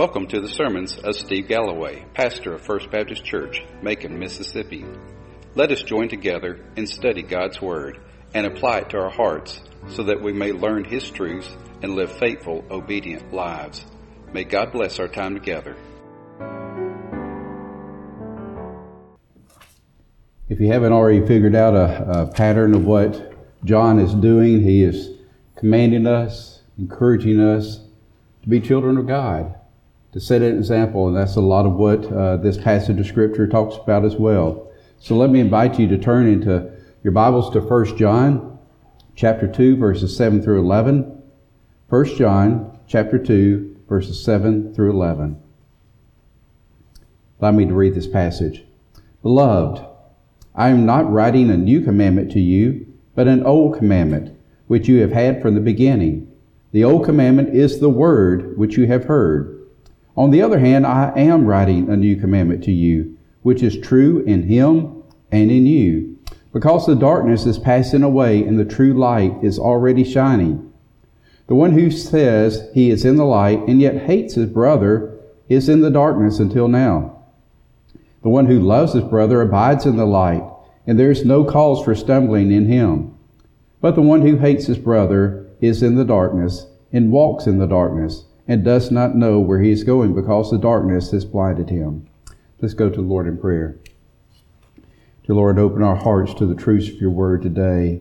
Welcome to the sermons of Steve Galloway, pastor of First Baptist Church, Macon, Mississippi. Let us join together and study God's Word and apply it to our hearts so that we may learn His truths and live faithful, obedient lives. May God bless our time together. If you haven't already figured out a, a pattern of what John is doing, he is commanding us, encouraging us to be children of God to set an example, and that's a lot of what uh, this passage of Scripture talks about as well. So let me invite you to turn into your Bibles to 1 John chapter 2, verses 7 through 11. 1 John chapter 2, verses 7 through 11. Allow me to read this passage. Beloved, I am not writing a new commandment to you, but an old commandment, which you have had from the beginning. The old commandment is the word which you have heard. On the other hand, I am writing a new commandment to you, which is true in him and in you, because the darkness is passing away and the true light is already shining. The one who says he is in the light and yet hates his brother is in the darkness until now. The one who loves his brother abides in the light, and there is no cause for stumbling in him. But the one who hates his brother is in the darkness and walks in the darkness and does not know where he is going because the darkness has blinded him. Let's go to the Lord in prayer. Dear Lord, open our hearts to the truths of your word today.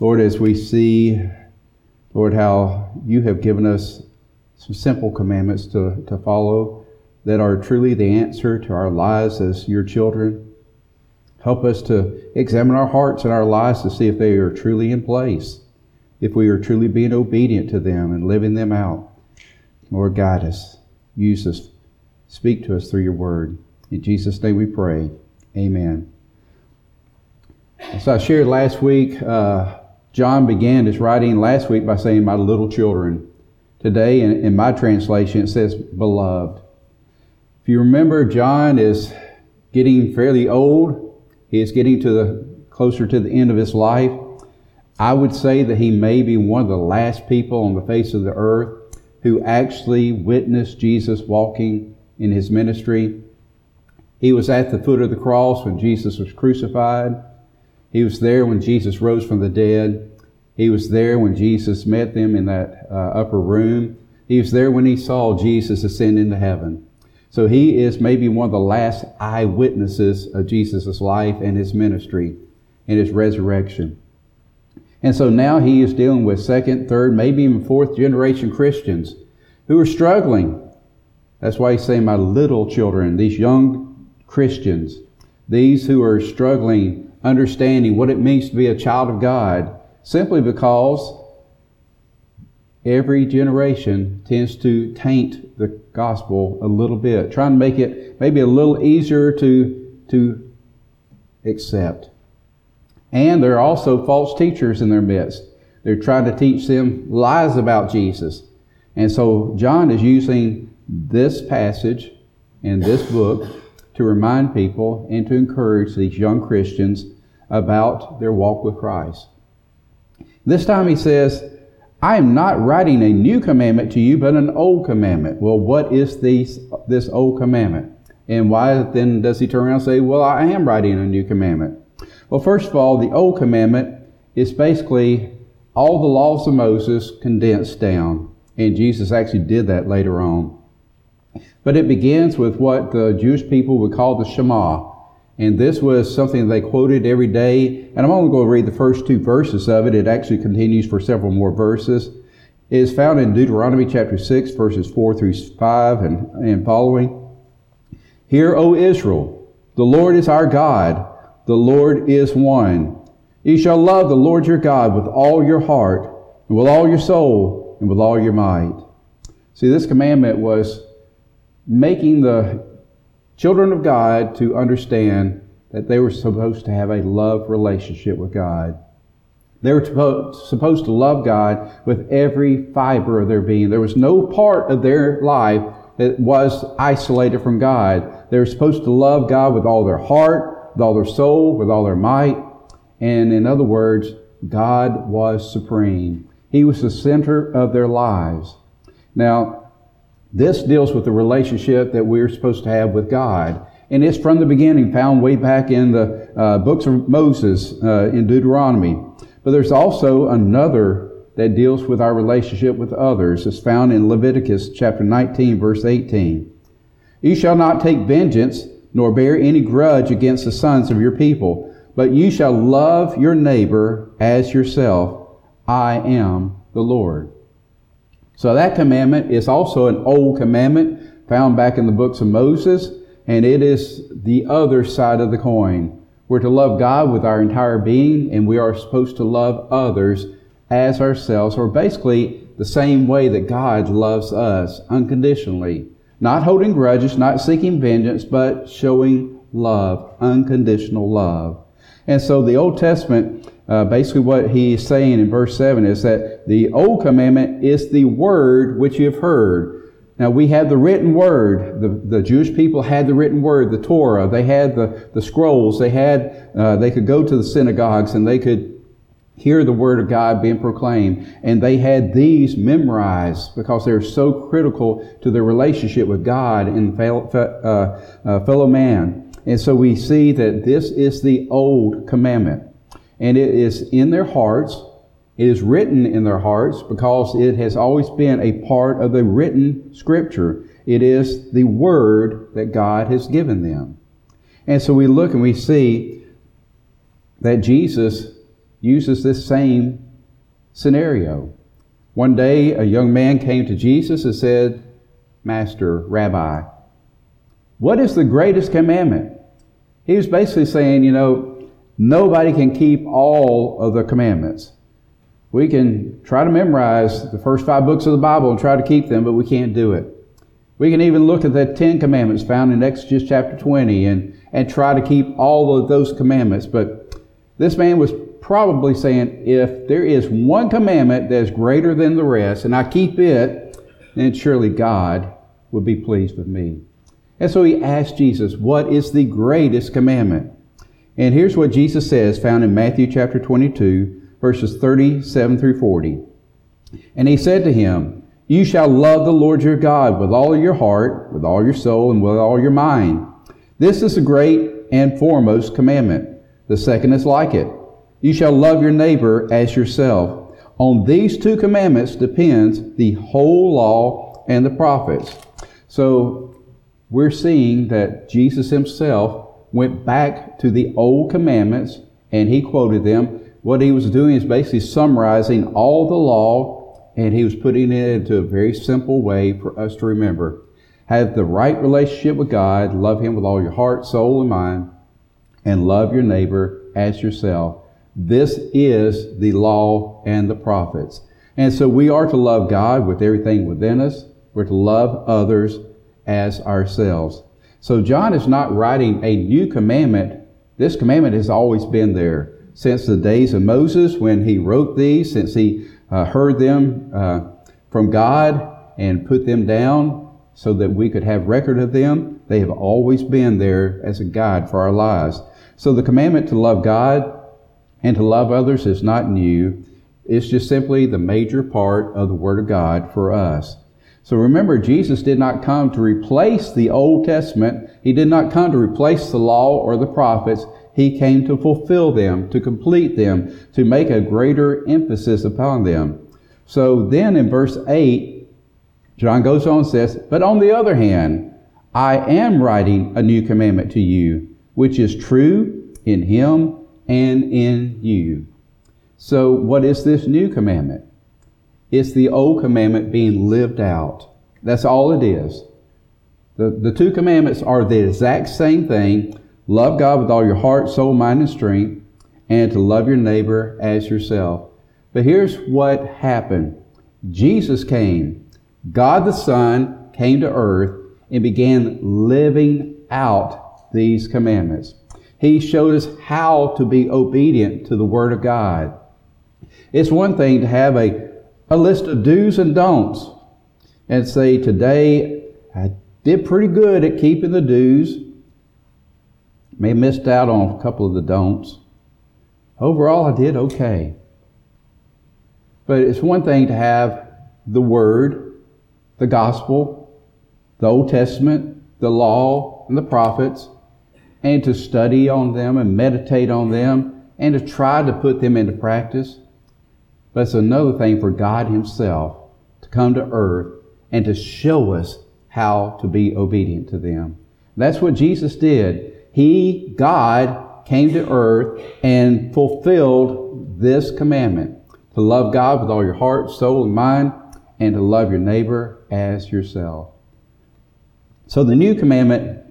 Lord, as we see, Lord, how you have given us some simple commandments to, to follow that are truly the answer to our lives as your children. Help us to examine our hearts and our lives to see if they are truly in place, if we are truly being obedient to them and living them out. Lord, guide us. Use us. Speak to us through your word. In Jesus' name we pray. Amen. So I shared last week, uh, John began his writing last week by saying, My little children. Today, in, in my translation, it says, Beloved. If you remember, John is getting fairly old. He is getting to the closer to the end of his life. I would say that he may be one of the last people on the face of the earth who actually witnessed Jesus walking in his ministry. He was at the foot of the cross when Jesus was crucified. He was there when Jesus rose from the dead. He was there when Jesus met them in that uh, upper room. He was there when he saw Jesus ascend into heaven. So he is maybe one of the last eyewitnesses of Jesus' life and his ministry and his resurrection. And so now he is dealing with second, third, maybe even fourth generation Christians who are struggling. That's why he's saying, my little children, these young Christians, these who are struggling, understanding what it means to be a child of God, simply because every generation tends to taint the gospel a little bit, trying to make it maybe a little easier to, to accept. And there are also false teachers in their midst. They're trying to teach them lies about Jesus. And so John is using this passage in this book to remind people and to encourage these young Christians about their walk with Christ. This time he says, I am not writing a new commandment to you, but an old commandment. Well, what is this, this old commandment? And why then does he turn around and say, Well, I am writing a new commandment? Well, first of all, the Old Commandment is basically all the laws of Moses condensed down. And Jesus actually did that later on. But it begins with what the Jewish people would call the Shema. And this was something they quoted every day. And I'm only going to read the first two verses of it. It actually continues for several more verses. It is found in Deuteronomy chapter 6, verses 4 through 5 and, and following. Hear, O Israel, the Lord is our God. The Lord is one. You shall love the Lord your God with all your heart, and with all your soul, and with all your might. See, this commandment was making the children of God to understand that they were supposed to have a love relationship with God. They were supposed to love God with every fiber of their being. There was no part of their life that was isolated from God. They were supposed to love God with all their heart, with all their soul, with all their might. And in other words, God was supreme. He was the center of their lives. Now, This deals with the relationship that we're supposed to have with God. And it's from the beginning, found way back in the uh, books of Moses uh, in Deuteronomy. But there's also another that deals with our relationship with others. It's found in Leviticus chapter 19, verse 18. You shall not take vengeance, nor bear any grudge against the sons of your people, but you shall love your neighbor as yourself. I am the Lord. So that commandment is also an old commandment found back in the books of Moses, and it is the other side of the coin. We're to love God with our entire being, and we are supposed to love others as ourselves, or basically the same way that God loves us unconditionally. Not holding grudges, not seeking vengeance, but showing love, unconditional love. And so the Old Testament, uh, basically what he is saying in verse 7 is that the Old Commandment is the word which you have heard. Now we have the written word. The, the Jewish people had the written word, the Torah. They had the, the scrolls. They had, uh, they could go to the synagogues and they could hear the word of God being proclaimed. And they had these memorized because they're so critical to their relationship with God and fellow, uh, uh, fellow man. And so we see that this is the old commandment. And it is in their hearts. It is written in their hearts because it has always been a part of the written scripture. It is the word that God has given them. And so we look and we see that Jesus uses this same scenario. One day, a young man came to Jesus and said, Master, Rabbi, what is the greatest commandment? He was basically saying, you know, nobody can keep all of the commandments. We can try to memorize the first five books of the Bible and try to keep them, but we can't do it. We can even look at the Ten Commandments found in Exodus chapter 20 and, and try to keep all of those commandments. But this man was probably saying, if there is one commandment that is greater than the rest, and I keep it, then surely God will be pleased with me. And so he asked Jesus, what is the greatest commandment? And here's what Jesus says, found in Matthew chapter 22, verses 37 through 40. And he said to him, You shall love the Lord your God with all your heart, with all your soul, and with all your mind. This is the great and foremost commandment. The second is like it. You shall love your neighbor as yourself. On these two commandments depends the whole law and the prophets. So we're seeing that Jesus himself went back to the old commandments and he quoted them. What he was doing is basically summarizing all the law and he was putting it into a very simple way for us to remember. Have the right relationship with God, love him with all your heart, soul, and mind, and love your neighbor as yourself. This is the law and the prophets. And so we are to love God with everything within us. We're to love others as ourselves. So John is not writing a new commandment. This commandment has always been there since the days of Moses when he wrote these, since he uh, heard them uh, from God and put them down so that we could have record of them. They have always been there as a guide for our lives. So the commandment to love God and to love others is not new. It's just simply the major part of the Word of God for us. So remember, Jesus did not come to replace the Old Testament. He did not come to replace the law or the prophets. He came to fulfill them, to complete them, to make a greater emphasis upon them. So then in verse 8, John goes on and says, But on the other hand, I am writing a new commandment to you, which is true in him and in you. So, what is this new commandment? It's the old commandment being lived out. That's all it is. The, the two commandments are the exact same thing love God with all your heart, soul, mind, and strength, and to love your neighbor as yourself. But here's what happened Jesus came, God the Son came to earth and began living out these commandments. He showed us how to be obedient to the Word of God. It's one thing to have a, a list of do's and don'ts and say, today I did pretty good at keeping the do's. May have missed out on a couple of the don'ts. Overall, I did okay. But it's one thing to have the Word, the gospel, the Old Testament, the law, and the prophets, and to study on them and meditate on them and to try to put them into practice. But it's another thing for God Himself to come to earth and to show us how to be obedient to them. That's what Jesus did. He, God, came to earth and fulfilled this commandment to love God with all your heart, soul, and mind, and to love your neighbor as yourself. So the new commandment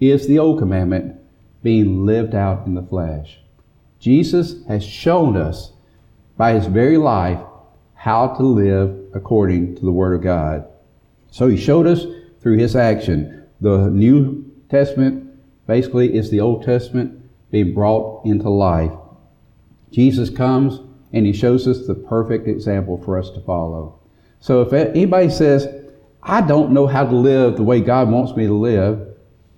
is the old commandment being lived out in the flesh. Jesus has shown us by his very life how to live according to the Word of God. So he showed us through his action. The New Testament basically is the Old Testament being brought into life. Jesus comes and he shows us the perfect example for us to follow. So if anybody says, I don't know how to live the way God wants me to live,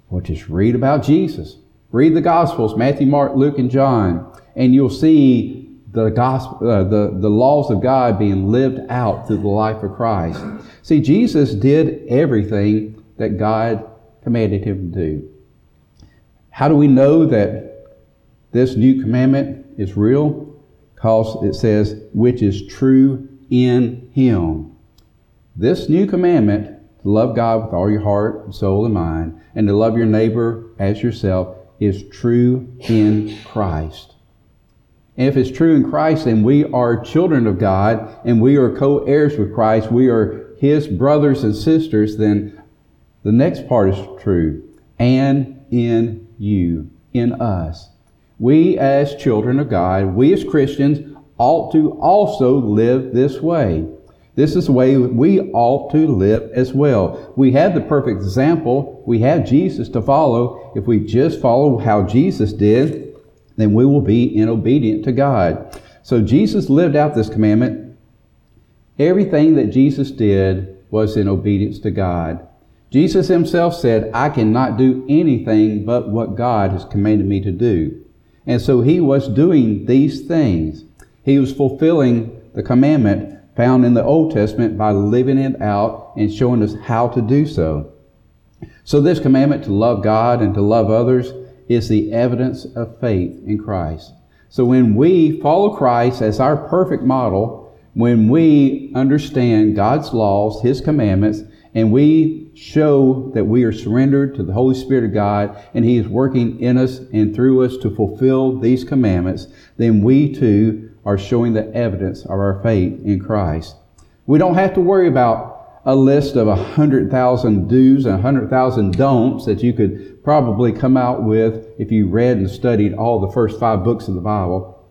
well, just read about Jesus. Read the Gospels, Matthew, Mark, Luke, and John, and you'll see the gospel, uh, the, the laws of God being lived out through the life of Christ. See, Jesus did everything that God commanded him to do. How do we know that this new commandment is real? Because it says, which is true in him. This new commandment, love God with all your heart, soul, and mind, and to love your neighbor as yourself, is true in Christ. If it's true in Christ, then we are children of God and we are co-heirs with Christ. We are His brothers and sisters. Then the next part is true. And in you, in us. We as children of God, we as Christians ought to also live this way. This is the way we ought to live as well. We have the perfect example. We have Jesus to follow. If we just follow how Jesus did, then we will be in obedient to God. So Jesus lived out this commandment. Everything that Jesus did was in obedience to God. Jesus himself said, I cannot do anything but what God has commanded me to do. And so he was doing these things. He was fulfilling the commandment found in the Old Testament by living it out and showing us how to do so. So this commandment to love God and to love others is the evidence of faith in Christ. So when we follow Christ as our perfect model, when we understand God's laws, His commandments, and we show that we are surrendered to the Holy Spirit of God and He is working in us and through us to fulfill these commandments, then we too are showing the evidence of our faith in Christ. We don't have to worry about a list of a hundred thousand do's and a hundred thousand don'ts that you could probably come out with if you read and studied all the first five books of the Bible.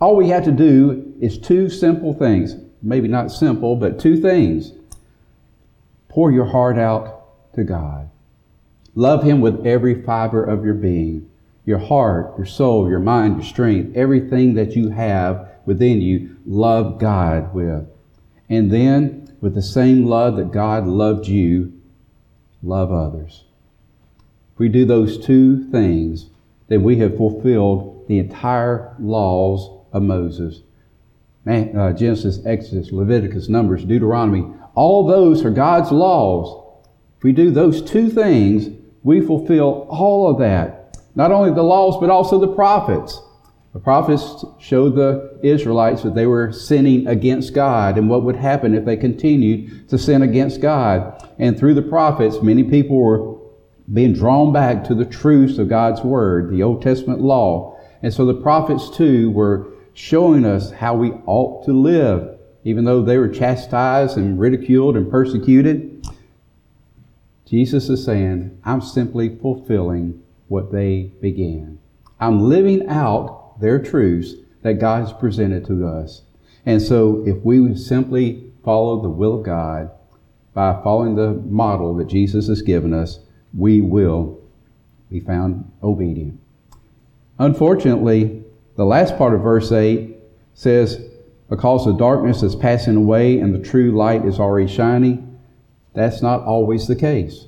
All we have to do is two simple things. Maybe not simple, but two things. Pour your heart out to God. Love Him with every fiber of your being. Your heart, your soul, your mind, your strength, everything that you have within you, love God with. And then, with the same love that God loved you, love others. If we do those two things, then we have fulfilled the entire laws of Moses. Man, uh, Genesis, Exodus, Leviticus, Numbers, Deuteronomy, all those are God's laws. If we do those two things, we fulfill all of that. Not only the laws, but also the prophets. The prophets showed the Israelites that they were sinning against God and what would happen if they continued to sin against God. And through the prophets, many people were being drawn back to the truths of God's Word, the Old Testament law. And so the prophets too were showing us how we ought to live, even though they were chastised and ridiculed and persecuted. Jesus is saying, I'm simply fulfilling what they began. I'm living out their truths that God has presented to us. And so if we simply follow the will of God by following the model that Jesus has given us, we will be found obedient. Unfortunately, the last part of verse 8 says, Because the darkness is passing away and the true light is already shining, that's not always the case.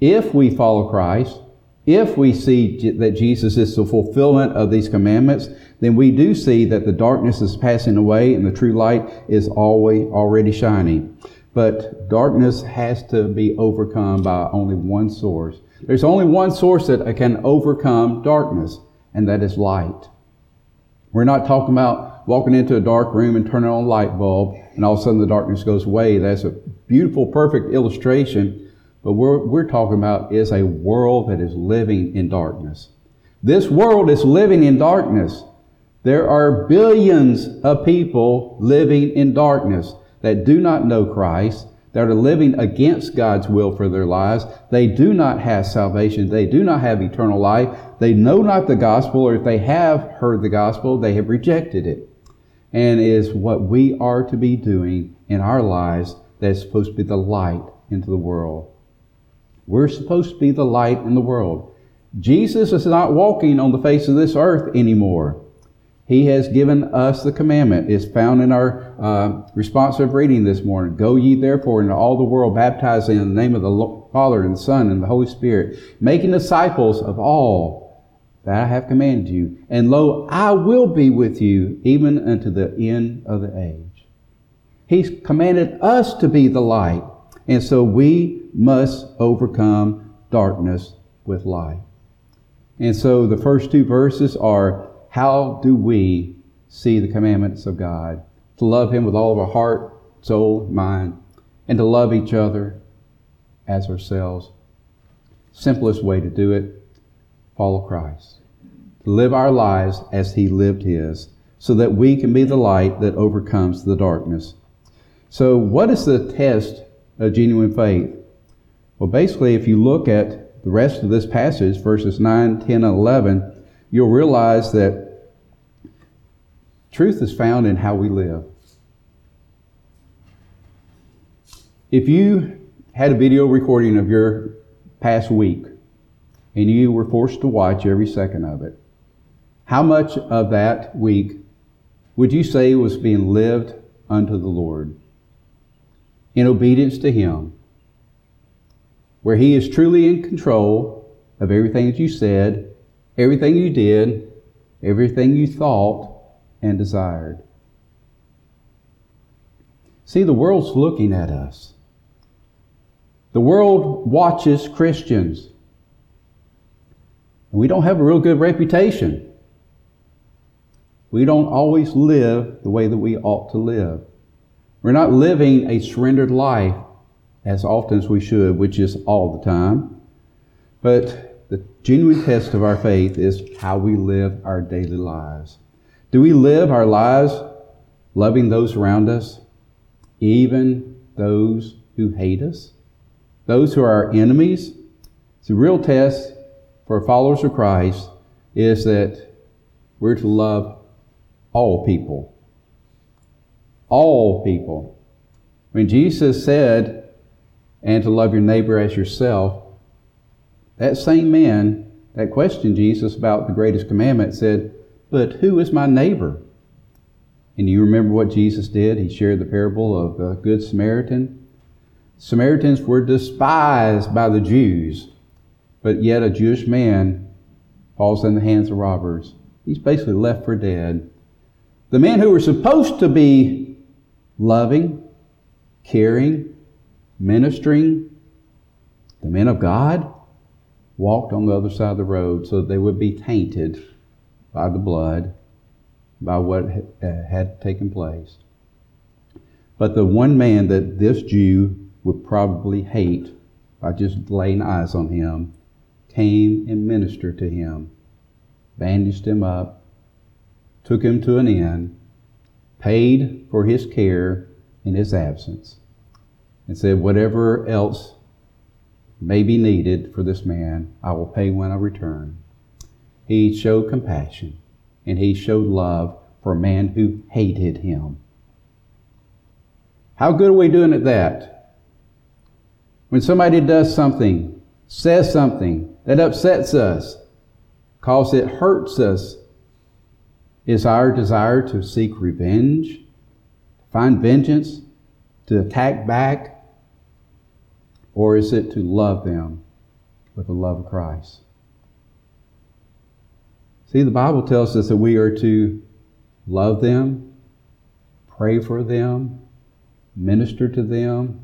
If we follow Christ, if we see that Jesus is the fulfillment of these commandments, then we do see that the darkness is passing away and the true light is always already shining. But darkness has to be overcome by only one source. There's only one source that can overcome darkness, and that is light. We're not talking about walking into a dark room and turning on a light bulb and all of a sudden the darkness goes away. That's a beautiful, perfect illustration. But what we're talking about is a world that is living in darkness. This world is living in darkness. There are billions of people living in darkness that do not know Christ, that are living against God's will for their lives. They do not have salvation. They do not have eternal life. They know not the gospel, or if they have heard the gospel, they have rejected it. And is what we are to be doing in our lives that's supposed to be the light into the world. We're supposed to be the light in the world. Jesus is not walking on the face of this earth anymore. He has given us the commandment. It's found in our uh, responsive reading this morning. Go ye therefore into all the world, baptizing in the name of the Father and the Son and the Holy Spirit, making disciples of all that I have commanded you. And lo, I will be with you even unto the end of the age. He's commanded us to be the light. And so we must overcome darkness with light. And so the first two verses are how do we see the commandments of God? To love Him with all of our heart, soul, mind, and to love each other as ourselves. Simplest way to do it, follow Christ. To live our lives as He lived His, so that we can be the light that overcomes the darkness. So, what is the test of genuine faith? Well, basically, if you look at the rest of this passage, verses 9, 10, and 11, you'll realize that truth is found in how we live. If you had a video recording of your past week and you were forced to watch every second of it, how much of that week would you say was being lived unto the Lord in obedience to Him, where He is truly in control of everything that you said everything you did, everything you thought and desired. See, the world's looking at us. The world watches Christians. We don't have a real good reputation. We don't always live the way that we ought to live. We're not living a surrendered life as often as we should, which is all the time. But the genuine test of our faith is how we live our daily lives. Do we live our lives loving those around us, even those who hate us, those who are our enemies? The real test for followers of Christ is that we're to love all people. All people. When Jesus said, and to love your neighbor as yourself, that same man that questioned Jesus about the greatest commandment said, But who is my neighbor? And you remember what Jesus did? He shared the parable of the Good Samaritan. Samaritans were despised by the Jews, but yet a Jewish man falls in the hands of robbers. He's basically left for dead. The men who were supposed to be loving, caring, ministering, the men of God, walked on the other side of the road so that they would be tainted by the blood, by what uh, had taken place. But the one man that this Jew would probably hate by just laying eyes on him came and ministered to him, bandaged him up, took him to an inn, paid for his care in his absence, and said, Whatever else may be needed for this man, I will pay when I return. He showed compassion and he showed love for a man who hated him. How good are we doing at that? When somebody does something, says something that upsets us, cause it hurts us, is our desire to seek revenge, to find vengeance, to attack back, or is it to love them with the love of Christ? See, the Bible tells us that we are to love them, pray for them, minister to them,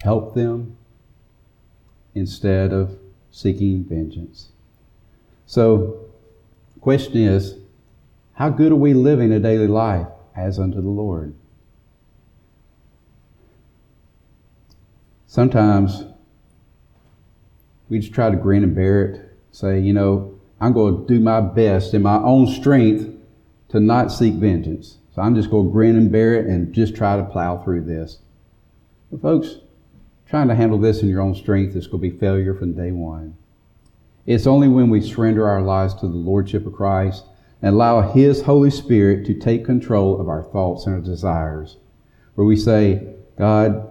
help them, instead of seeking vengeance. So, the question is, how good are we living a daily life as unto the Lord? Sometimes we just try to grin and bear it, say, you know, I'm going to do my best in my own strength to not seek vengeance. So I'm just going to grin and bear it and just try to plow through this. But folks, trying to handle this in your own strength is going to be failure from day one. It's only when we surrender our lives to the Lordship of Christ and allow His Holy Spirit to take control of our thoughts and our desires, where we say, God,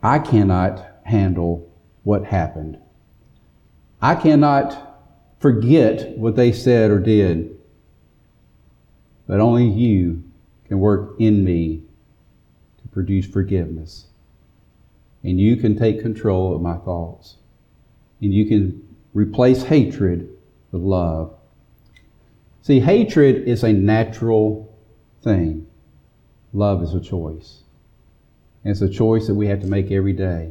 I cannot handle what happened. I cannot forget what they said or did, but only you can work in me to produce forgiveness. And you can take control of my thoughts. And you can replace hatred with love. See, hatred is a natural thing. Love is a choice. And it's a choice that we have to make every day.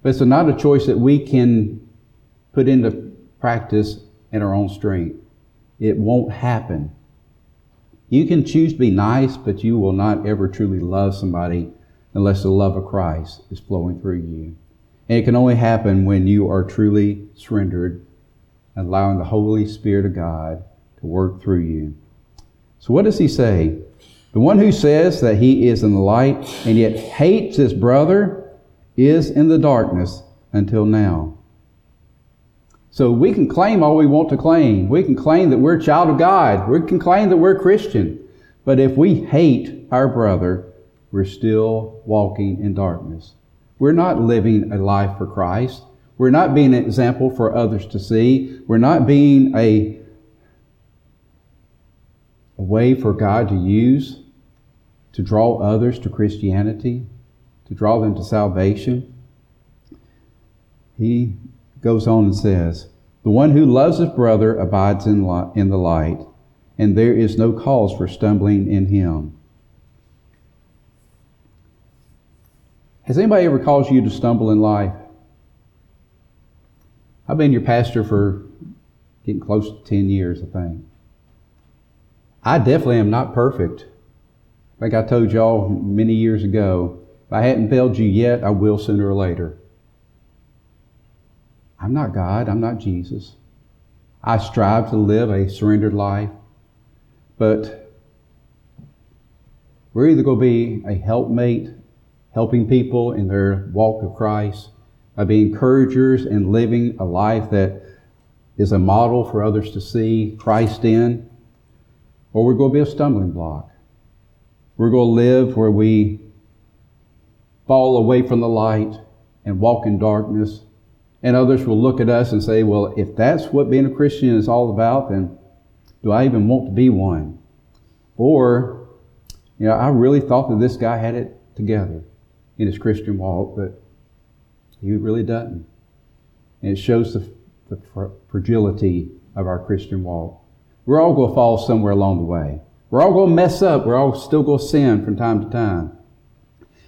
But it's not a choice that we can put into practice in our own strength. It won't happen. You can choose to be nice, but you will not ever truly love somebody unless the love of Christ is flowing through you. And it can only happen when you are truly surrendered, allowing the Holy Spirit of God to work through you. So what does he say? The one who says that he is in the light and yet hates his brother is in the darkness until now. So we can claim all we want to claim. We can claim that we're a child of God. We can claim that we're Christian. But if we hate our brother, we're still walking in darkness. We're not living a life for Christ. We're not being an example for others to see. We're not being a, a way for God to use to draw others to Christianity, to draw them to salvation. He goes on and says, The one who loves his brother abides in, in the light, and there is no cause for stumbling in him. Has anybody ever caused you to stumble in life? I've been your pastor for getting close to 10 years, I think. I definitely am not perfect. Like I told y'all many years ago, if I hadn't failed you yet, I will sooner or later. I'm not God. I'm not Jesus. I strive to live a surrendered life, but we're either going to be a helpmate, helping people in their walk of Christ, by being encouragers and living a life that is a model for others to see Christ in, or we're going to be a stumbling block. We're going to live where we fall away from the light and walk in darkness and others will look at us and say, well, if that's what being a Christian is all about, then do I even want to be one? Or, you know, I really thought that this guy had it together in his Christian walk, but he really doesn't. And it shows the, the fragility of our Christian walk. We're all going to fall somewhere along the way. We're all going to mess up. We're all still going to sin from time to time.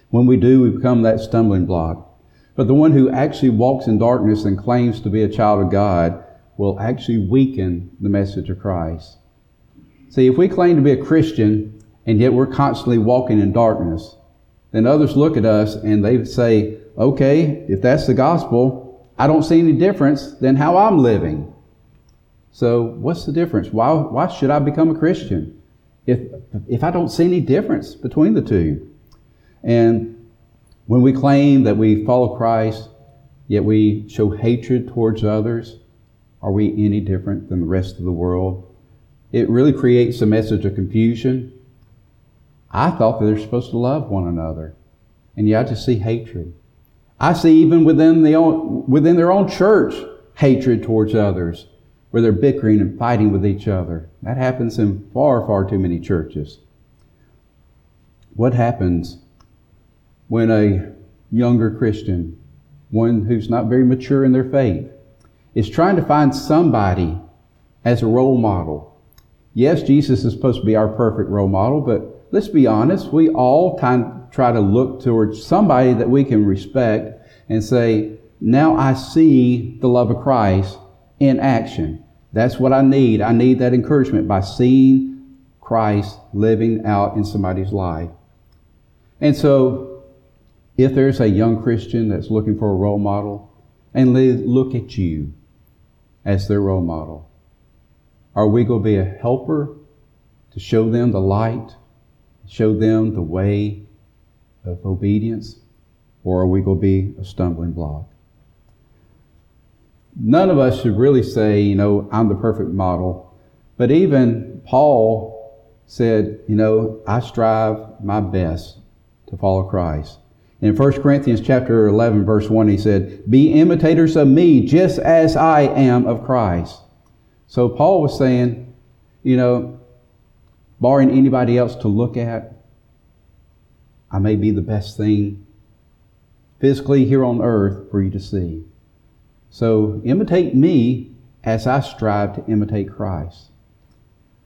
When we do, we become that stumbling block. But the one who actually walks in darkness and claims to be a child of God will actually weaken the message of Christ. See, if we claim to be a Christian and yet we're constantly walking in darkness, then others look at us and they say, okay, if that's the gospel, I don't see any difference than how I'm living. So what's the difference? Why, why should I become a Christian if, if I don't see any difference between the two? And when we claim that we follow Christ, yet we show hatred towards others, are we any different than the rest of the world? It really creates a message of confusion. I thought that they're supposed to love one another, and yet I just see hatred. I see even within, the own, within their own church hatred towards others, where they're bickering and fighting with each other. That happens in far, far too many churches. What happens when a younger Christian, one who's not very mature in their faith, is trying to find somebody as a role model. Yes, Jesus is supposed to be our perfect role model, but let's be honest, we all try to look towards somebody that we can respect and say, now I see the love of Christ in action. That's what I need. I need that encouragement by seeing Christ living out in somebody's life. And so, if there's a young Christian that's looking for a role model, and they look at you as their role model, are we going to be a helper to show them the light, show them the way of obedience, or are we going to be a stumbling block? None of us should really say, you know, I'm the perfect model. But even Paul said, you know, I strive my best to follow Christ. In 1 Corinthians chapter 11 verse 1 he said, "Be imitators of me just as I am of Christ." So Paul was saying, you know, barring anybody else to look at, I may be the best thing physically here on earth for you to see. So imitate me as I strive to imitate Christ.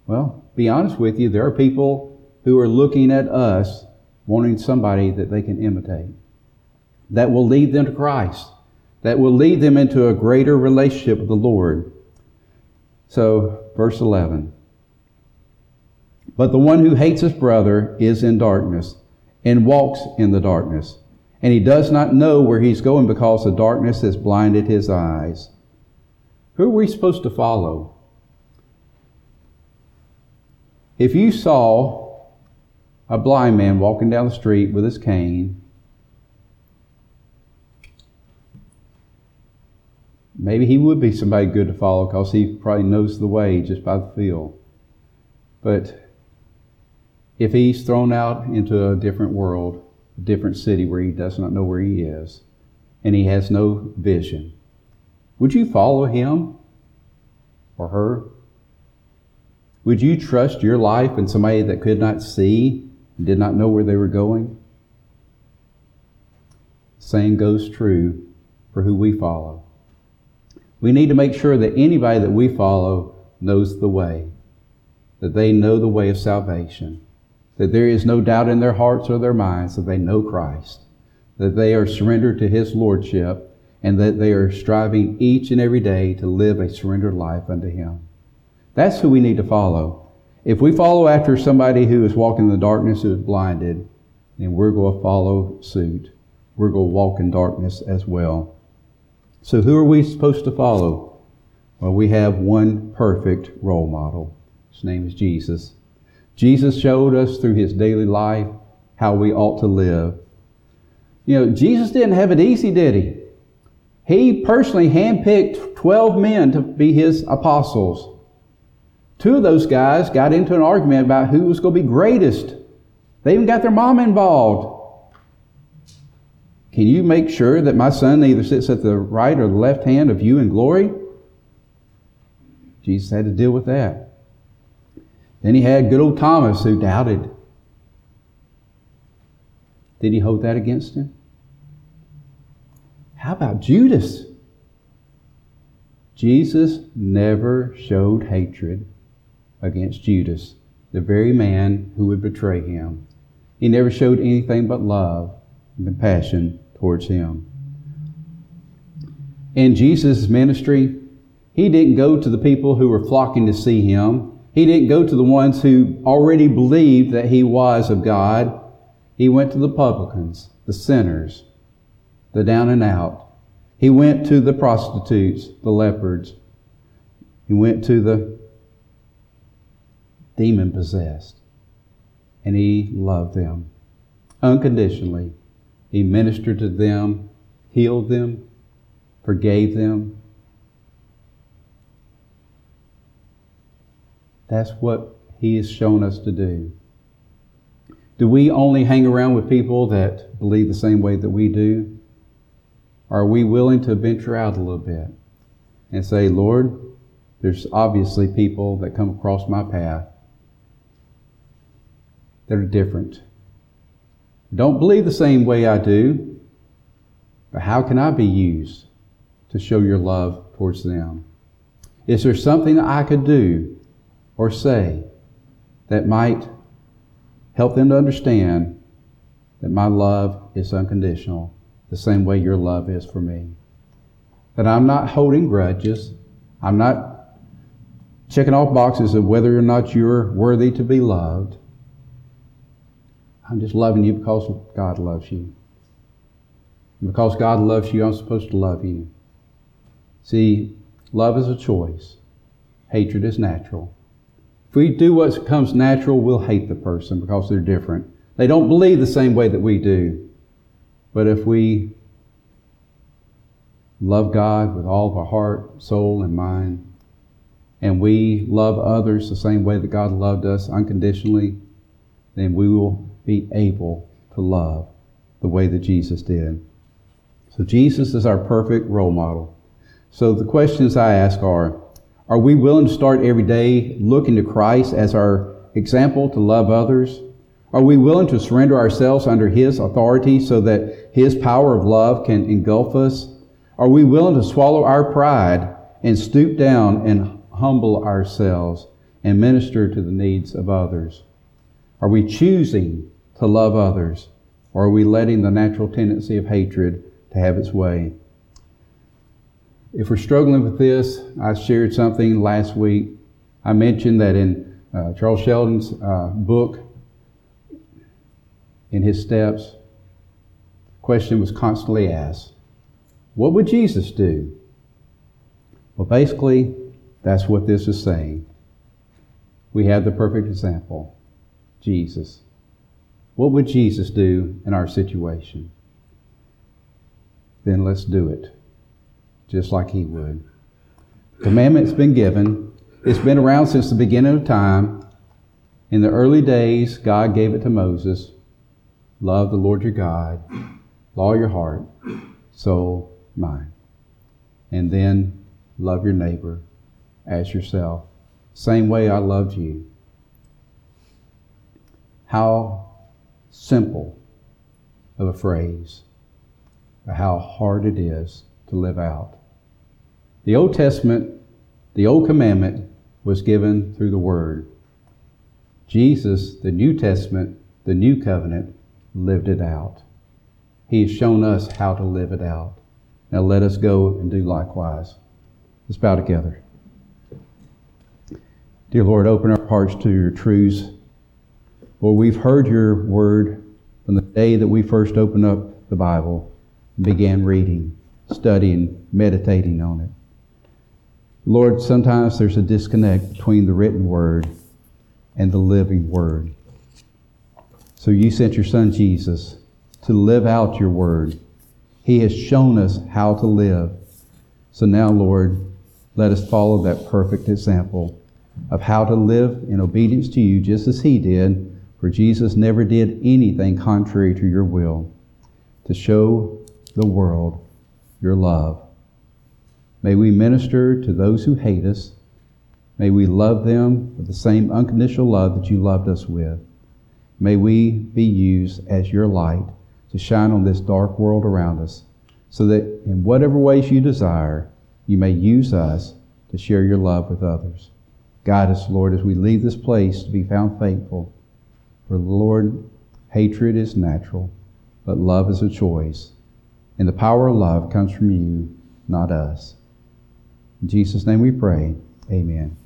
Well, be honest with you, there are people who are looking at us wanting somebody that they can imitate. That will lead them to Christ. That will lead them into a greater relationship with the Lord. So, verse 11. But the one who hates his brother is in darkness and walks in the darkness. And he does not know where he's going because the darkness has blinded his eyes. Who are we supposed to follow? If you saw a blind man walking down the street with his cane. Maybe he would be somebody good to follow because he probably knows the way just by the feel. But if he's thrown out into a different world, different city where he does not know where he is, and he has no vision, would you follow him or her? Would you trust your life in somebody that could not see and did not know where they were going? Same goes true for who we follow. We need to make sure that anybody that we follow knows the way, that they know the way of salvation, that there is no doubt in their hearts or their minds that they know Christ, that they are surrendered to His Lordship, and that they are striving each and every day to live a surrendered life unto Him. That's who we need to follow. If we follow after somebody who is walking in the darkness who is blinded, then we're going to follow suit. We're going to walk in darkness as well. So who are we supposed to follow? Well, we have one perfect role model. His name is Jesus. Jesus showed us through his daily life how we ought to live. You know, Jesus didn't have it easy, did he? He personally handpicked 12 men to be his apostles. Two of those guys got into an argument about who was going to be greatest. They even got their mom involved. Can you make sure that my son either sits at the right or the left hand of you in glory? Jesus had to deal with that. Then he had good old Thomas who doubted. Did he hold that against him? How about Judas? Jesus never showed hatred against Judas, the very man who would betray him. He never showed anything but love and compassion towards him. In Jesus' ministry, he didn't go to the people who were flocking to see him. He didn't go to the ones who already believed that he was of God. He went to the publicans, the sinners, the down and out. He went to the prostitutes, the lepers. He went to the demon possessed. And he loved them unconditionally. He ministered to them, healed them, forgave them. That's what he has shown us to do. Do we only hang around with people that believe the same way that we do? Are we willing to venture out a little bit and say, Lord, there's obviously people that come across my path that are different. Don't believe the same way I do, but how can I be used to show your love towards them? Is there something I could do or say that might help them to understand that my love is unconditional, the same way your love is for me. That I'm not holding grudges. I'm not checking off boxes of whether or not you're worthy to be loved. I'm just loving you because God loves you. And because God loves you, I'm supposed to love you. See, love is a choice. Hatred is natural. If we do what comes natural, we'll hate the person because they're different. They don't believe the same way that we do. But if we love God with all of our heart, soul, and mind, and we love others the same way that God loved us unconditionally, then we will be able to love the way that Jesus did. So Jesus is our perfect role model. So the questions I ask are, are we willing to start every day looking to Christ as our example to love others? Are we willing to surrender ourselves under His authority so that His power of love can engulf us? Are we willing to swallow our pride and stoop down and humble ourselves and minister to the needs of others? Are we choosing to love others or are we letting the natural tendency of hatred to have its way? If we're struggling with this, I shared something last week. I mentioned that in uh, Charles Sheldon's uh, book, in his steps, question was constantly asked What would Jesus do? Well, basically, that's what this is saying. We have the perfect example Jesus. What would Jesus do in our situation? Then let's do it just like he would. Commandment's been given. It's been around since the beginning of time. In the early days, God gave it to Moses. Love the Lord your God, all your heart, soul, mind. And then love your neighbor as yourself. Same way I loved you. How simple of a phrase, but how hard it is to live out. The Old Testament, the Old Commandment, was given through the Word. Jesus, the New Testament, the New Covenant, lived it out. He has shown us how to live it out. Now let us go and do likewise. Let's bow together. Dear Lord, open our hearts to your truths. Lord, we've heard your word from the day that we first opened up the Bible and began reading studying, meditating on it. Lord, sometimes there's a disconnect between the written word and the living word. So you sent your son Jesus to live out your word. He has shown us how to live. So now, Lord, let us follow that perfect example of how to live in obedience to you just as he did, for Jesus never did anything contrary to your will, to show the world your love. May we minister to those who hate us. May we love them with the same unconditional love that you loved us with. May we be used as your light to shine on this dark world around us, so that in whatever ways you desire, you may use us to share your love with others. Guide us, Lord, as we leave this place to be found faithful. For, Lord, hatred is natural, but love is a choice. And the power of love comes from you, not us. In Jesus' name we pray. Amen.